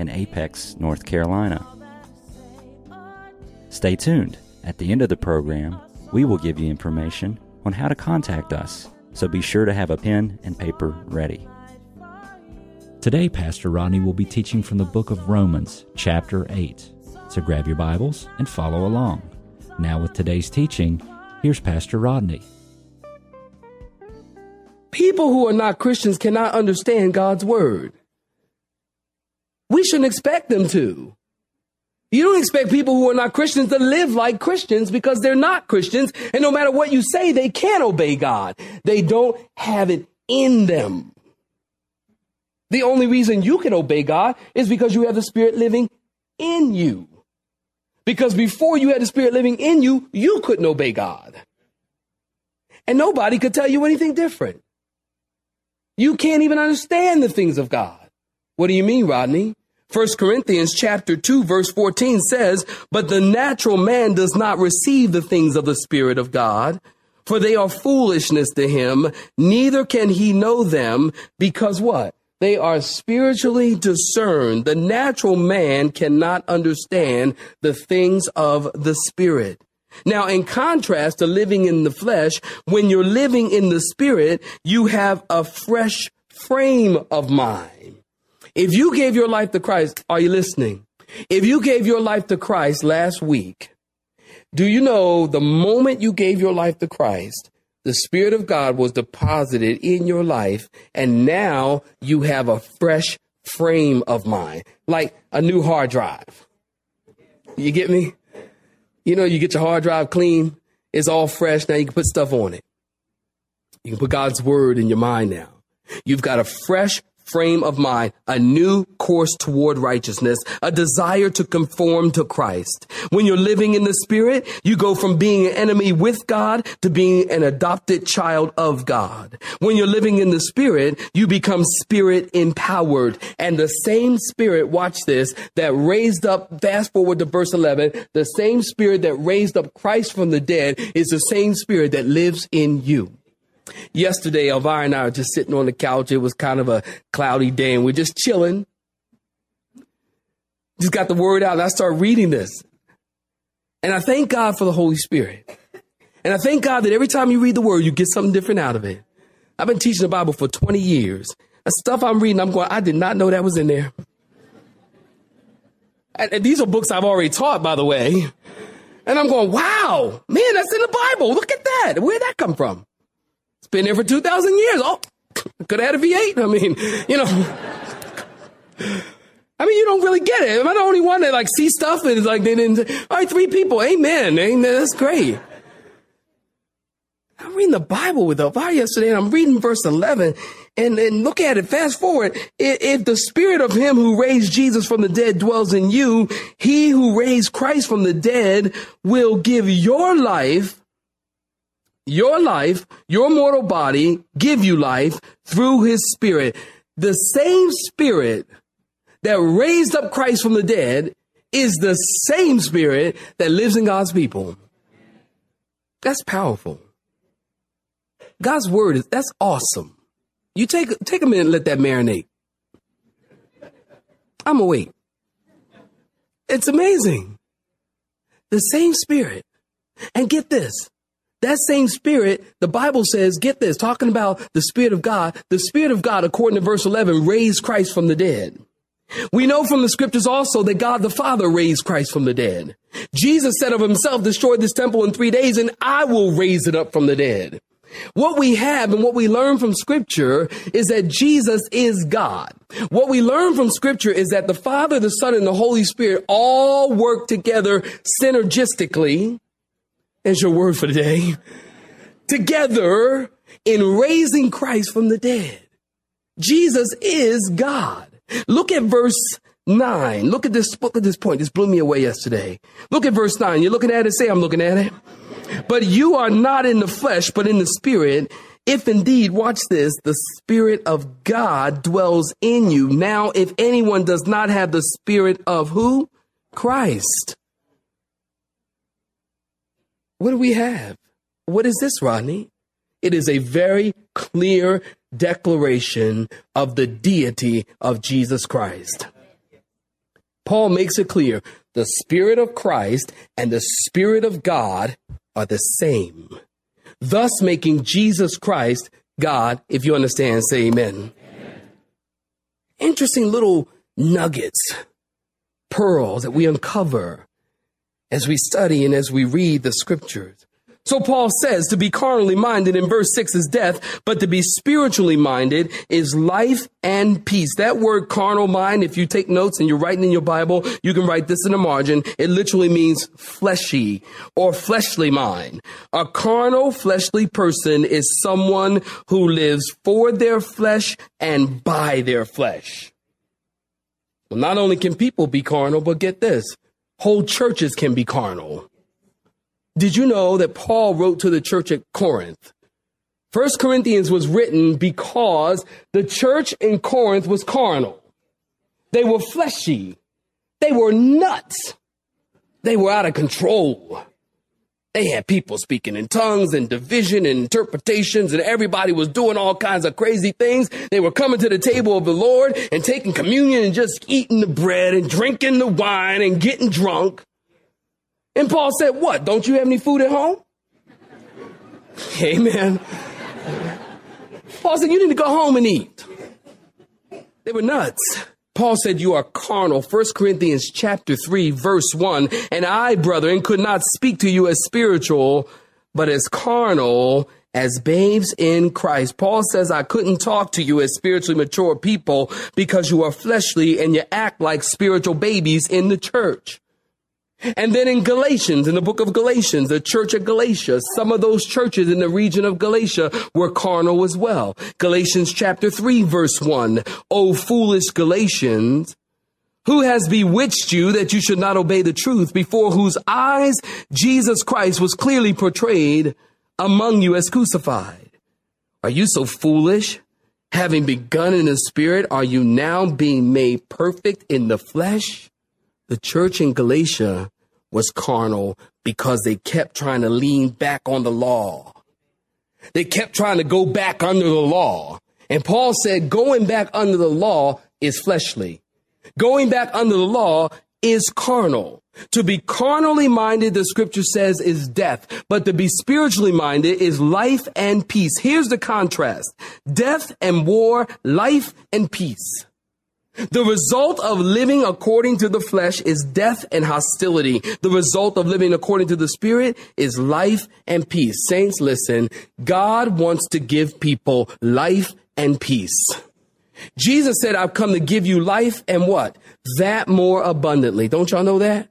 in Apex, North Carolina. Stay tuned. At the end of the program, we will give you information on how to contact us, so be sure to have a pen and paper ready. Today, Pastor Rodney will be teaching from the book of Romans, chapter 8. So grab your Bibles and follow along. Now, with today's teaching, here's Pastor Rodney. People who are not Christians cannot understand God's word. We shouldn't expect them to. You don't expect people who are not Christians to live like Christians because they're not Christians. And no matter what you say, they can't obey God. They don't have it in them. The only reason you can obey God is because you have the Spirit living in you. Because before you had the Spirit living in you, you couldn't obey God. And nobody could tell you anything different. You can't even understand the things of God. What do you mean, Rodney? 1 Corinthians chapter 2 verse 14 says, But the natural man does not receive the things of the Spirit of God, for they are foolishness to him, neither can he know them, because what? They are spiritually discerned. The natural man cannot understand the things of the Spirit. Now, in contrast to living in the flesh, when you're living in the Spirit, you have a fresh frame of mind. If you gave your life to Christ, are you listening? If you gave your life to Christ last week, do you know the moment you gave your life to Christ, the Spirit of God was deposited in your life, and now you have a fresh frame of mind, like a new hard drive. You get me? You know, you get your hard drive clean, it's all fresh. Now you can put stuff on it. You can put God's word in your mind now. You've got a fresh frame of mind, a new course toward righteousness, a desire to conform to Christ. When you're living in the Spirit, you go from being an enemy with God to being an adopted child of God. When you're living in the Spirit, you become Spirit empowered. And the same Spirit, watch this, that raised up, fast forward to verse 11, the same Spirit that raised up Christ from the dead is the same Spirit that lives in you. Yesterday, Elvira and I were just sitting on the couch. It was kind of a cloudy day and we're just chilling. Just got the word out and I started reading this. And I thank God for the Holy Spirit. And I thank God that every time you read the word, you get something different out of it. I've been teaching the Bible for 20 years. The stuff I'm reading, I'm going, I did not know that was in there. And these are books I've already taught, by the way. And I'm going, wow, man, that's in the Bible. Look at that. Where'd that come from? Been there for 2,000 years. Oh, could have had a V8. I mean, you know. I mean, you don't really get it. Am I the only one that like see stuff and it's like they didn't? All right, three people. Amen. Amen. That's great. I'm reading the Bible with Elvira yesterday, and I'm reading verse 11, and, and look at it. Fast forward. If, if the spirit of him who raised Jesus from the dead dwells in you, he who raised Christ from the dead will give your life your life, your mortal body, give you life through his spirit. The same spirit that raised up Christ from the dead is the same spirit that lives in God's people. That's powerful. God's word is that's awesome. You take take a minute and let that marinate. I'm gonna. It's amazing. The same spirit. And get this. That same spirit, the Bible says, get this, talking about the spirit of God, the spirit of God, according to verse 11, raised Christ from the dead. We know from the scriptures also that God the Father raised Christ from the dead. Jesus said of himself, destroy this temple in three days and I will raise it up from the dead. What we have and what we learn from scripture is that Jesus is God. What we learn from scripture is that the Father, the Son, and the Holy Spirit all work together synergistically as your word for the day. Together in raising Christ from the dead. Jesus is God. Look at verse 9. Look at this, look at this point. This blew me away yesterday. Look at verse 9. You're looking at it, say, I'm looking at it. But you are not in the flesh, but in the spirit. If indeed, watch this, the spirit of God dwells in you. Now, if anyone does not have the spirit of who? Christ. What do we have? What is this, Rodney? It is a very clear declaration of the deity of Jesus Christ. Paul makes it clear the Spirit of Christ and the Spirit of God are the same, thus making Jesus Christ God. If you understand, say amen. amen. Interesting little nuggets, pearls that we uncover as we study and as we read the scriptures. So Paul says to be carnally minded in verse 6 is death, but to be spiritually minded is life and peace. That word carnal mind, if you take notes and you're writing in your Bible, you can write this in the margin. It literally means fleshy or fleshly mind. A carnal fleshly person is someone who lives for their flesh and by their flesh. Well, not only can people be carnal, but get this, whole churches can be carnal. Did you know that Paul wrote to the church at Corinth? First Corinthians was written because the church in Corinth was carnal. They were fleshy. They were nuts. They were out of control. They had people speaking in tongues and division and interpretations, and everybody was doing all kinds of crazy things. They were coming to the table of the Lord and taking communion and just eating the bread and drinking the wine and getting drunk. And Paul said, What? Don't you have any food at home? Amen. Paul said, You need to go home and eat. They were nuts. Paul said, You are carnal. 1 Corinthians chapter 3, verse 1. And I, brethren, could not speak to you as spiritual, but as carnal, as babes in Christ. Paul says, I couldn't talk to you as spiritually mature people because you are fleshly and you act like spiritual babies in the church. And then in Galatians, in the book of Galatians, the church of Galatia, some of those churches in the region of Galatia were carnal as well. Galatians chapter 3 verse 1. O foolish Galatians, who has bewitched you that you should not obey the truth before whose eyes Jesus Christ was clearly portrayed among you as crucified? Are you so foolish? Having begun in the spirit, are you now being made perfect in the flesh? The church in Galatia was carnal because they kept trying to lean back on the law. They kept trying to go back under the law. And Paul said going back under the law is fleshly. Going back under the law is carnal. To be carnally minded, the scripture says, is death, but to be spiritually minded is life and peace. Here's the contrast. Death and war, life and peace. The result of living according to the flesh is death and hostility. The result of living according to the spirit is life and peace. Saints, listen. God wants to give people life and peace. Jesus said, I've come to give you life and what? That more abundantly. Don't y'all know that?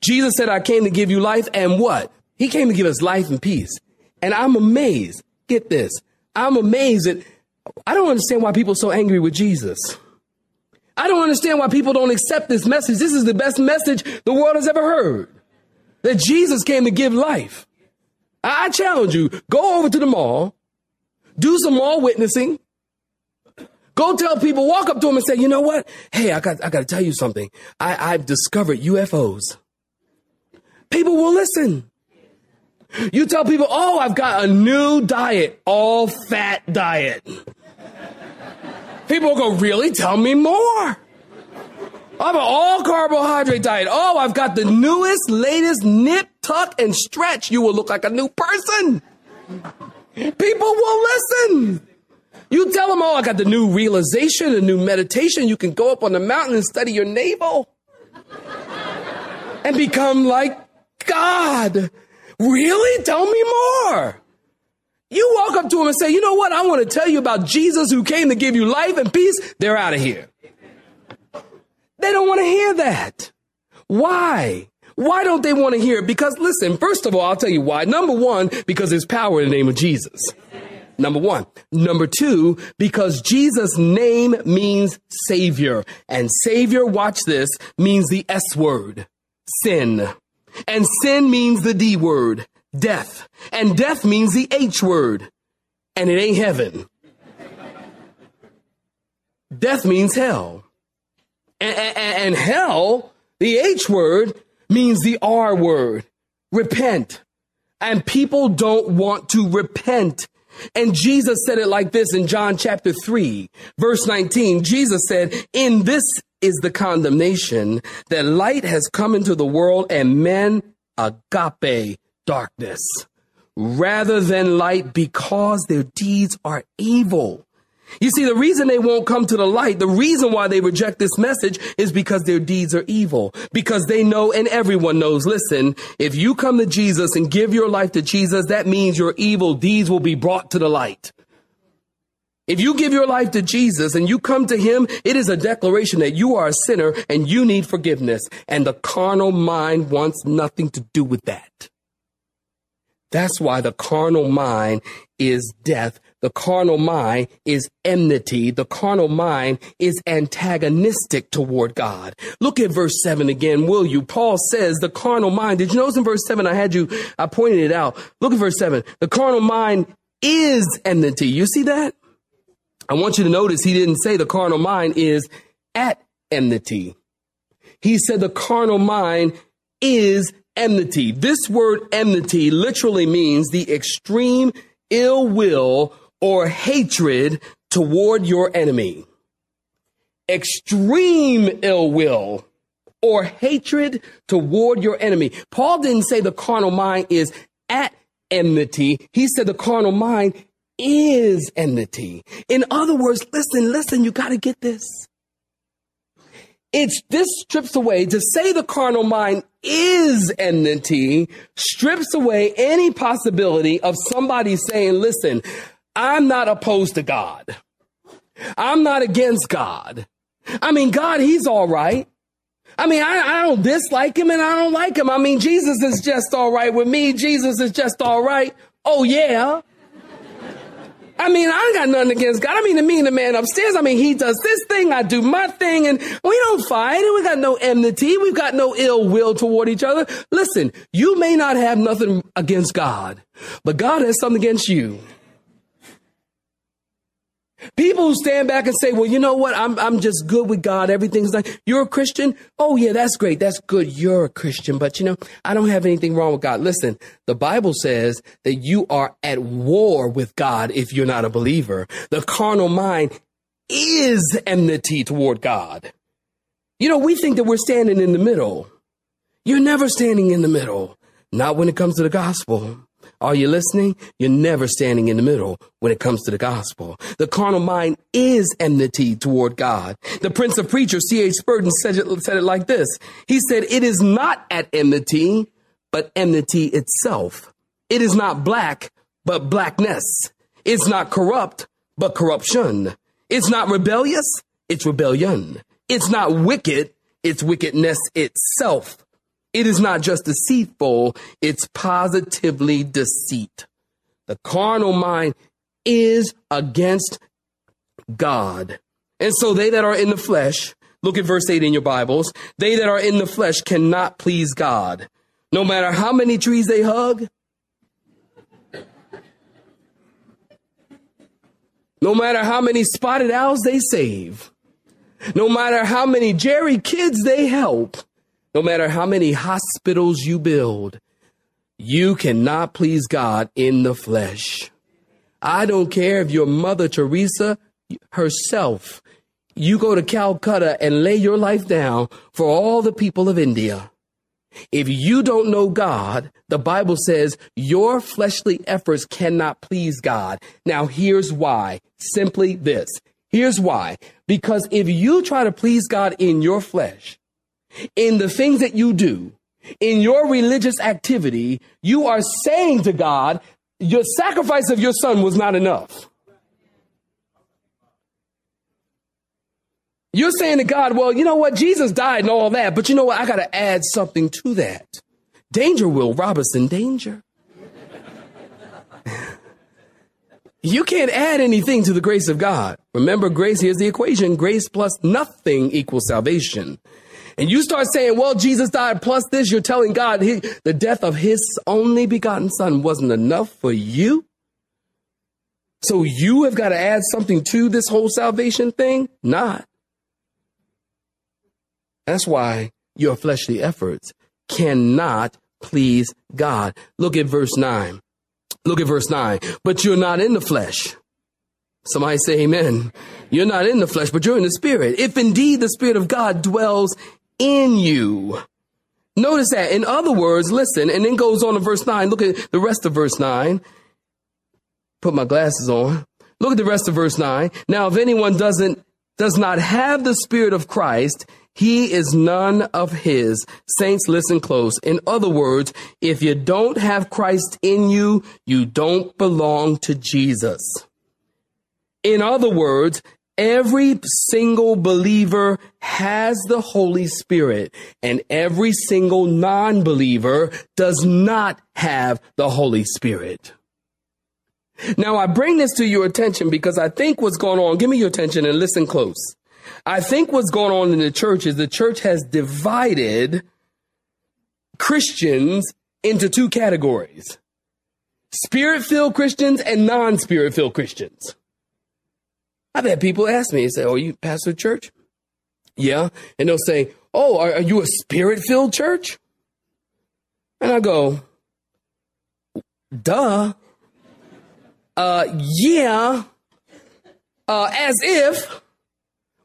Jesus said, I came to give you life and what? He came to give us life and peace. And I'm amazed. Get this. I'm amazed that I don't understand why people are so angry with Jesus. I don't understand why people don't accept this message. This is the best message the world has ever heard. That Jesus came to give life. I challenge you, go over to the mall, do some mall witnessing, Go tell people, walk up to them and say, you know what? Hey, I got, I got to tell you something. I, I've discovered UFOs. People will listen. You tell people, oh, I've got a new diet, all fat diet. People go, really? Tell me more. I'm an all carbohydrate diet. Oh, I've got the newest, latest nip, tuck, and stretch. You will look like a new person. People will listen. You tell them, oh, I got the new realization, the new meditation. You can go up on the mountain and study your navel and become like God. Really? Tell me more. You walk up to them and say, you know what? I want to tell you about Jesus who came to give you life and peace. They're out of here. They don't want to hear that. Why? Why don't they want to hear it? Because listen, first of all, I'll tell you why. Number one, because there's power in the name of Jesus. Number one. Number two, because Jesus' name means Savior. And Savior, watch this, means the S word, sin. And sin means the D word, death. And death means the H word. And it ain't heaven. death means hell. And, and, and hell, the H word, means the R word, repent. And people don't want to repent. And Jesus said it like this in John chapter 3, verse 19. Jesus said, In this is the condemnation that light has come into the world and men agape darkness rather than light because their deeds are evil. You see, the reason they won't come to the light, the reason why they reject this message is because their deeds are evil. Because they know and everyone knows, listen, if you come to Jesus and give your life to Jesus, that means your evil deeds will be brought to the light. If you give your life to Jesus and you come to him, it is a declaration that you are a sinner and you need forgiveness. And the carnal mind wants nothing to do with that. That's why the carnal mind is death the carnal mind is enmity. The carnal mind is antagonistic toward God. Look at verse 7 again, will you? Paul says the carnal mind. Did you notice in verse 7 I had you, I pointed it out. Look at verse 7. The carnal mind is enmity. You see that? I want you to notice he didn't say the carnal mind is at enmity. He said the carnal mind is enmity. This word enmity literally means the extreme ill will or hatred toward your enemy. Extreme ill will or hatred toward your enemy. Paul didn't say the carnal mind is at enmity. He said the carnal mind is enmity. In other words, listen, listen, you got to get this. It's this strips away to say the carnal mind is enmity, strips away any possibility of somebody saying, listen, I'm not opposed to God. I'm not against God. I mean, God, he's all right. I mean, I, I don't dislike him and I don't like him. I mean, Jesus is just all right with me. Jesus is just all right. Oh, yeah. I mean, I ain't got nothing against God. I mean, to me, the man upstairs, I mean, he does this thing, I do my thing, and we don't fight, and we got no enmity, we've got no ill will toward each other. Listen, you may not have nothing against God, but God has something against you. People who stand back and say, well, you know what? I'm, I'm just good with God. Everything's like, you're a Christian? Oh, yeah, that's great. That's good. You're a Christian. But you know, I don't have anything wrong with God. Listen, the Bible says that you are at war with God if you're not a believer. The carnal mind is enmity toward God. You know, we think that we're standing in the middle. You're never standing in the middle. Not when it comes to the gospel. Are you listening? You're never standing in the middle when it comes to the gospel. The carnal mind is enmity toward God. The Prince of Preachers, C.H. Spurgeon, said it, said it like this. He said, It is not at enmity, but enmity itself. It is not black, but blackness. It's not corrupt, but corruption. It's not rebellious, it's rebellion. It's not wicked, it's wickedness itself. It is not just deceitful, it's positively deceit. The carnal mind is against God. And so they that are in the flesh, look at verse 8 in your Bibles, they that are in the flesh cannot please God. No matter how many trees they hug, no matter how many spotted owls they save, no matter how many Jerry kids they help, no matter how many hospitals you build, you cannot please God in the flesh. I don't care if you're Mother Teresa herself. You go to Calcutta and lay your life down for all the people of India. If you don't know God, the Bible says your fleshly efforts cannot please God. Now, here's why. Simply this. Here's why. Because if you try to please God in your flesh, in the things that you do, in your religious activity, you are saying to God, your sacrifice of your son was not enough. You're saying to God, well, you know what? Jesus died and all that, but you know what? I got to add something to that. Danger, Will Robinson, danger. You can't add anything to the grace of God. Remember, grace, here's the equation. Grace plus nothing equals salvation. And you start saying, well, Jesus died plus this, you're telling God he, the death of his only begotten son wasn't enough for you. So you have got to add something to this whole salvation thing? Not. That's why your fleshly efforts cannot please God. Look at verse 9. Look at verse 9. But you're not in the flesh. Somebody say amen. You're not in the flesh, but you're in the spirit. If indeed the spirit of God dwells in you. Notice that. In other words, listen, and then goes on to verse 9. Look at the rest of verse 9. Put my glasses on. Look at the rest of verse 9. Now, if anyone doesn't, does not have the spirit of Christ, he is none of his. Saints, listen close. In other words, if you don't have Christ in you, you don't belong to Jesus. In other words, every single believer has the Holy Spirit and every single non-believer does not have the Holy Spirit. Now I bring this to your attention because I think what's going on, give me your attention and listen close. I think what's going on in the church is the church has divided Christians into two categories. Spirit filled Christians and non spirit filled Christians. I've had people ask me, and say, Oh, you pastor church? Yeah. And they'll say, Oh, are, are you a spirit filled church? And I go, Duh. Uh, yeah. Uh, as if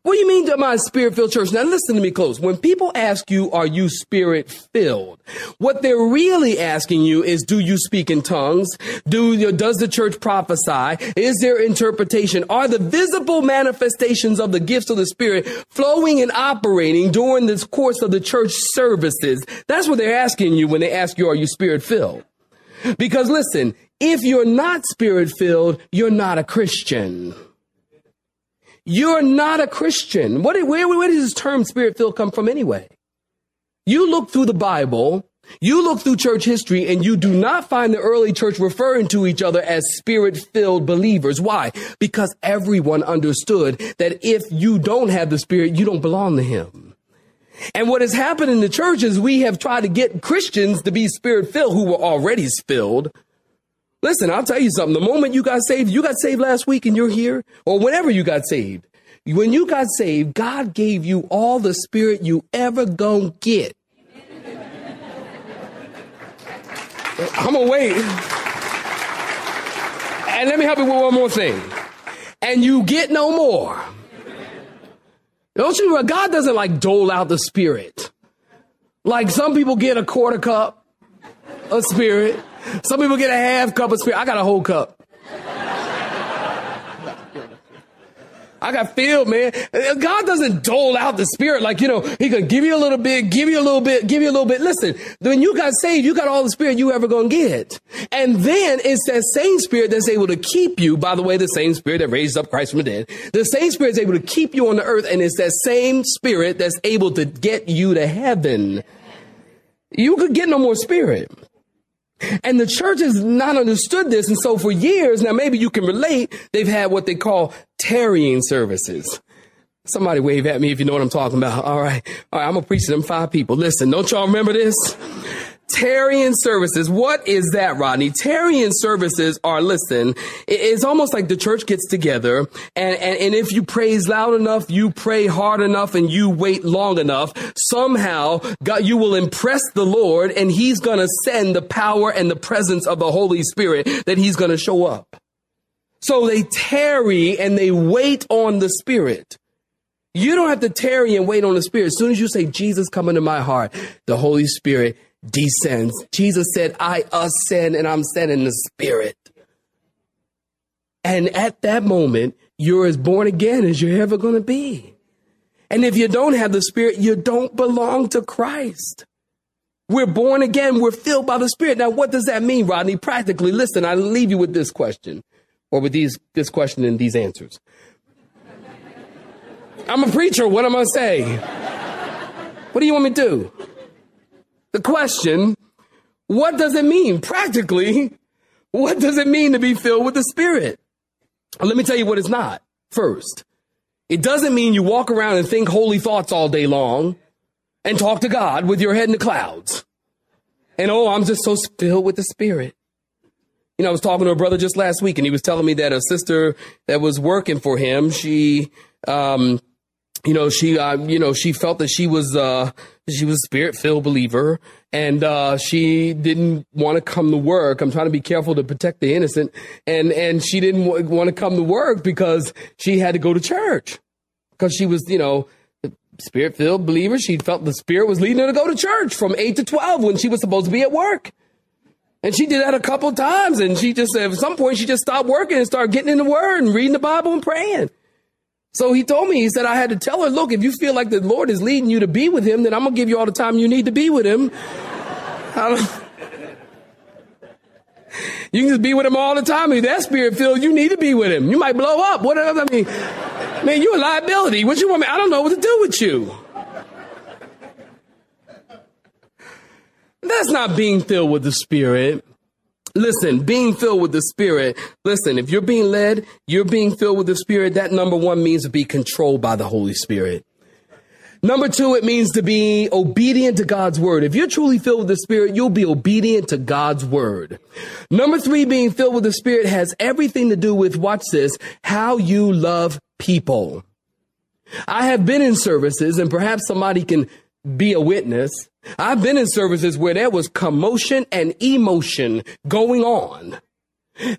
what do you mean to my spirit filled church? Now listen to me close. When people ask you, are you spirit filled? What they're really asking you is, do you speak in tongues? Do, does the church prophesy? Is there interpretation? Are the visible manifestations of the gifts of the spirit flowing and operating during this course of the church services? That's what they're asking you when they ask you, are you spirit filled? Because listen, if you're not spirit filled, you're not a Christian. You're not a Christian. What, where, where does this term spirit filled come from anyway? You look through the Bible, you look through church history, and you do not find the early church referring to each other as spirit filled believers. Why? Because everyone understood that if you don't have the spirit, you don't belong to him. And what has happened in the church is we have tried to get Christians to be spirit filled who were already filled Listen, I'll tell you something. The moment you got saved, you got saved last week and you're here, or whenever you got saved. When you got saved, God gave you all the spirit you ever gonna get. I'm gonna wait. And let me help you with one more thing. And you get no more. Don't you? God doesn't like dole out the spirit. Like some people get a quarter cup of spirit. Some people get a half cup of spirit. I got a whole cup. I got filled, man. God doesn't dole out the spirit like, you know, he could give you a little bit, give you a little bit, give you a little bit. Listen, when you got saved, you got all the spirit you ever gonna get. And then it's that same spirit that's able to keep you, by the way, the same spirit that raised up Christ from the dead. The same spirit is able to keep you on the earth, and it's that same spirit that's able to get you to heaven. You could get no more spirit. And the church has not understood this. And so for years, now maybe you can relate, they've had what they call tarrying services. Somebody wave at me if you know what I'm talking about. All right. All right. I'm going to preach to them five people. Listen, don't y'all remember this? Tarrying services. What is that, Rodney? Tarrying services are, listen, it's almost like the church gets together and, and, and if you praise loud enough, you pray hard enough and you wait long enough, somehow God, you will impress the Lord and he's going to send the power and the presence of the Holy Spirit that he's going to show up. So they tarry and they wait on the Spirit. You don't have to tarry and wait on the Spirit. As soon as you say, Jesus, come into my heart, the Holy Spirit descends. Jesus said, I ascend and I'm sending the Spirit. And at that moment, you're as born again as you're ever going to be. And if you don't have the Spirit, you don't belong to Christ. We're born again. We're filled by the Spirit. Now, what does that mean, Rodney? Practically, listen, I leave you with this question or with these, this question and these answers. I'm a preacher. What am I saying? What do you want me to do? The question, what does it mean? Practically, what does it mean to be filled with the Spirit? Let me tell you what it's not first. It doesn't mean you walk around and think holy thoughts all day long and talk to God with your head in the clouds. And oh, I'm just so filled with the Spirit. You know, I was talking to a brother just last week and he was telling me that a sister that was working for him, she, um, you know, she, uh, you know, she felt that she was, uh, she was a spirit filled believer and, uh, she didn't want to come to work. I'm trying to be careful to protect the innocent. And, and she didn't w- want to come to work because she had to go to church because she was, you know, spirit filled believer. She felt the spirit was leading her to go to church from eight to 12 when she was supposed to be at work. And she did that a couple times. And she just, at some point, she just stopped working and started getting in the word and reading the Bible and praying. So he told me, he said, I had to tell her, look, if you feel like the Lord is leading you to be with him, then I'm going to give you all the time you need to be with him. you can just be with him all the time. If that spirit filled, you need to be with him. You might blow up. Whatever. I mean, man, you're a liability. What you want me? I don't know what to do with you. That's not being filled with the spirit. Listen, being filled with the Spirit, listen, if you're being led, you're being filled with the Spirit, that number one means to be controlled by the Holy Spirit. Number two, it means to be obedient to God's word. If you're truly filled with the Spirit, you'll be obedient to God's word. Number three, being filled with the Spirit has everything to do with, watch this, how you love people. I have been in services and perhaps somebody can be a witness. I've been in services where there was commotion and emotion going on.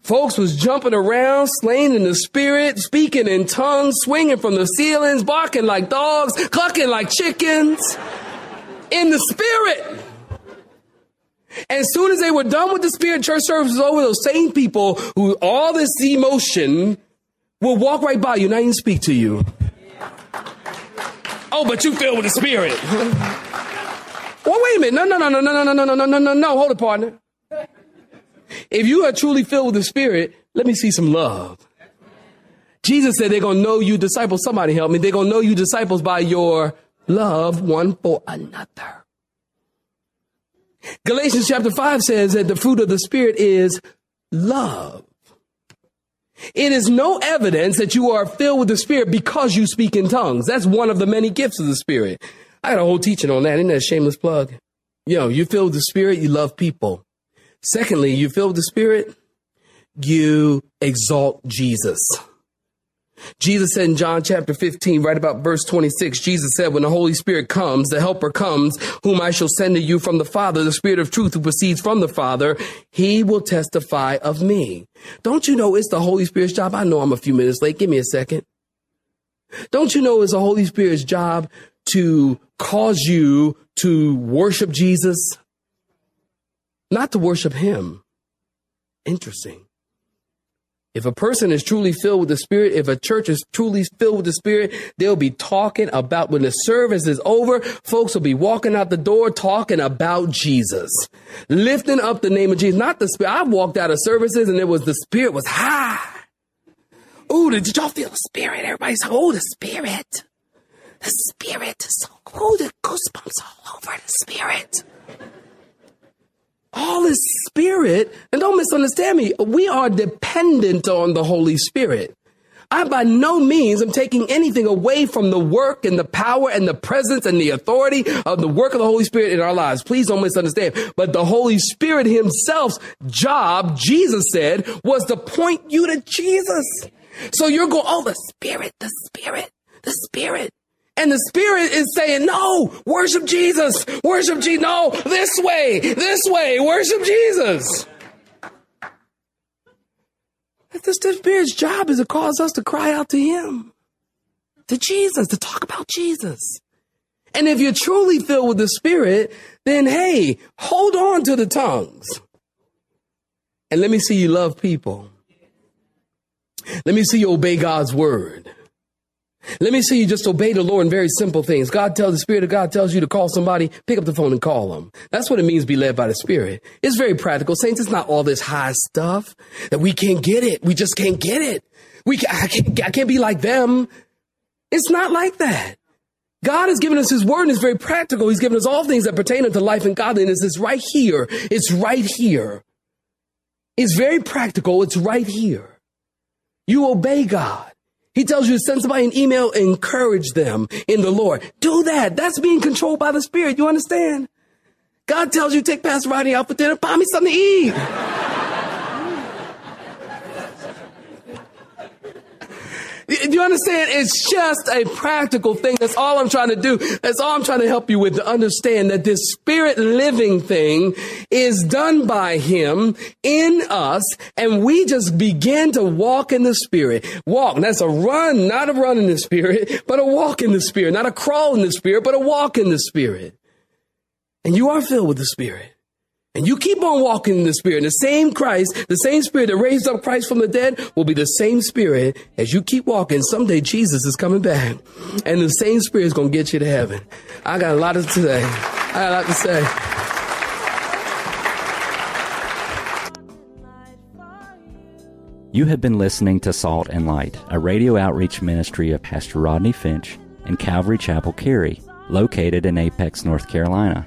Folks was jumping around, slain in the spirit, speaking in tongues, swinging from the ceilings, barking like dogs, clucking like chickens in the spirit. As soon as they were done with the spirit, church service was over, those same people who all this emotion will walk right by you, not even speak to you. Oh, but you filled with the spirit. well, wait a minute. No, no, no, no, no, no, no, no, no, no, no, no. Hold it, partner. If you are truly filled with the spirit, let me see some love. Jesus said they're going to know you disciples. Somebody help me. They're going to know you disciples by your love one for another. Galatians chapter 5 says that the fruit of the Spirit is love. It is no evidence that you are filled with the Spirit because you speak in tongues. That's one of the many gifts of the Spirit. I got a whole teaching on that. Isn't that a shameless plug? You know, you with the Spirit, you love people. Secondly, you with the Spirit, you exalt Jesus. Jesus said in John chapter 15, right about verse 26, Jesus said, when the Holy Spirit comes, the helper comes, whom I shall send to you from the Father, the Spirit of truth who proceeds from the Father, he will testify of me. Don't you know it's the Holy Spirit's job? I know I'm a few minutes late. Give me a second. Don't you know it's the Holy Spirit's job to cause you to worship Jesus? Not to worship him. Interesting. If a person is truly filled with the Spirit, if a church is truly filled with the Spirit, they'll be talking about when the service is over, folks will be walking out the door talking about Jesus, lifting up the name of Jesus, not the Spirit. I've walked out of services and it was the Spirit was high. Ooh, did y'all feel the Spirit? Everybody's, oh, the Spirit. The Spirit is so, oh, the goosebumps all over the Spirit all His Spirit, and don't misunderstand me, we are dependent on the Holy Spirit. I by no means am taking anything away from the work and the power and the presence and the authority of the work of the Holy Spirit in our lives. Please don't misunderstand. But the Holy Spirit himself's job, Jesus said, was to point you to Jesus. So you're going, oh, the Spirit, the Spirit, the Spirit. And the Spirit is saying, no, worship Jesus, worship Jesus. No, this way, this way, worship Jesus. The Spirit's job is to cause us to cry out to Him, to Jesus, to talk about Jesus. And if you're truly filled with the Spirit, then hey, hold on to the tongues. And let me see you love people. Let me see you obey God's word. Let me see you just obey the Lord in very simple things. God tells the Spirit of God tells you to call somebody, pick up the phone and call them. That's what it means to be led by the Spirit. It's very practical. Saints, it's not all this high stuff that we can't get it. We just can't get it. We can, I can't, I can't be like them. It's not like that. God has given us His word and it's very practical. He's given us all things that pertain unto life and godliness. It's right here. It's right here. It's very practical. It's right here. You obey God. He tells you to send somebody an email, encourage them in the Lord. Do that. That's being controlled by the Spirit. You understand? God tells you take Pastor Rodney out for dinner, buy me something to eat. Do you understand? It's just a practical thing. That's all I'm trying to do. That's all I'm trying to help you with to understand that this spirit living thing is done by him in us. And we just begin to walk in the spirit. Walk. That's a run, not a run in the spirit, but a walk in the spirit, not a crawl in the spirit, but a walk in the spirit. And you are filled with the spirit. And you keep on walking in the Spirit. And the same Christ, the same Spirit that raised up Christ from the dead will be the same Spirit as you keep walking. Someday Jesus is coming back. And the same Spirit is going to get you to heaven. I got a lot to say. I got a lot to say. You have been listening to Salt and Light, a radio outreach ministry of Pastor Rodney Finch and Calvary Chapel Cary, located in Apex, North Carolina.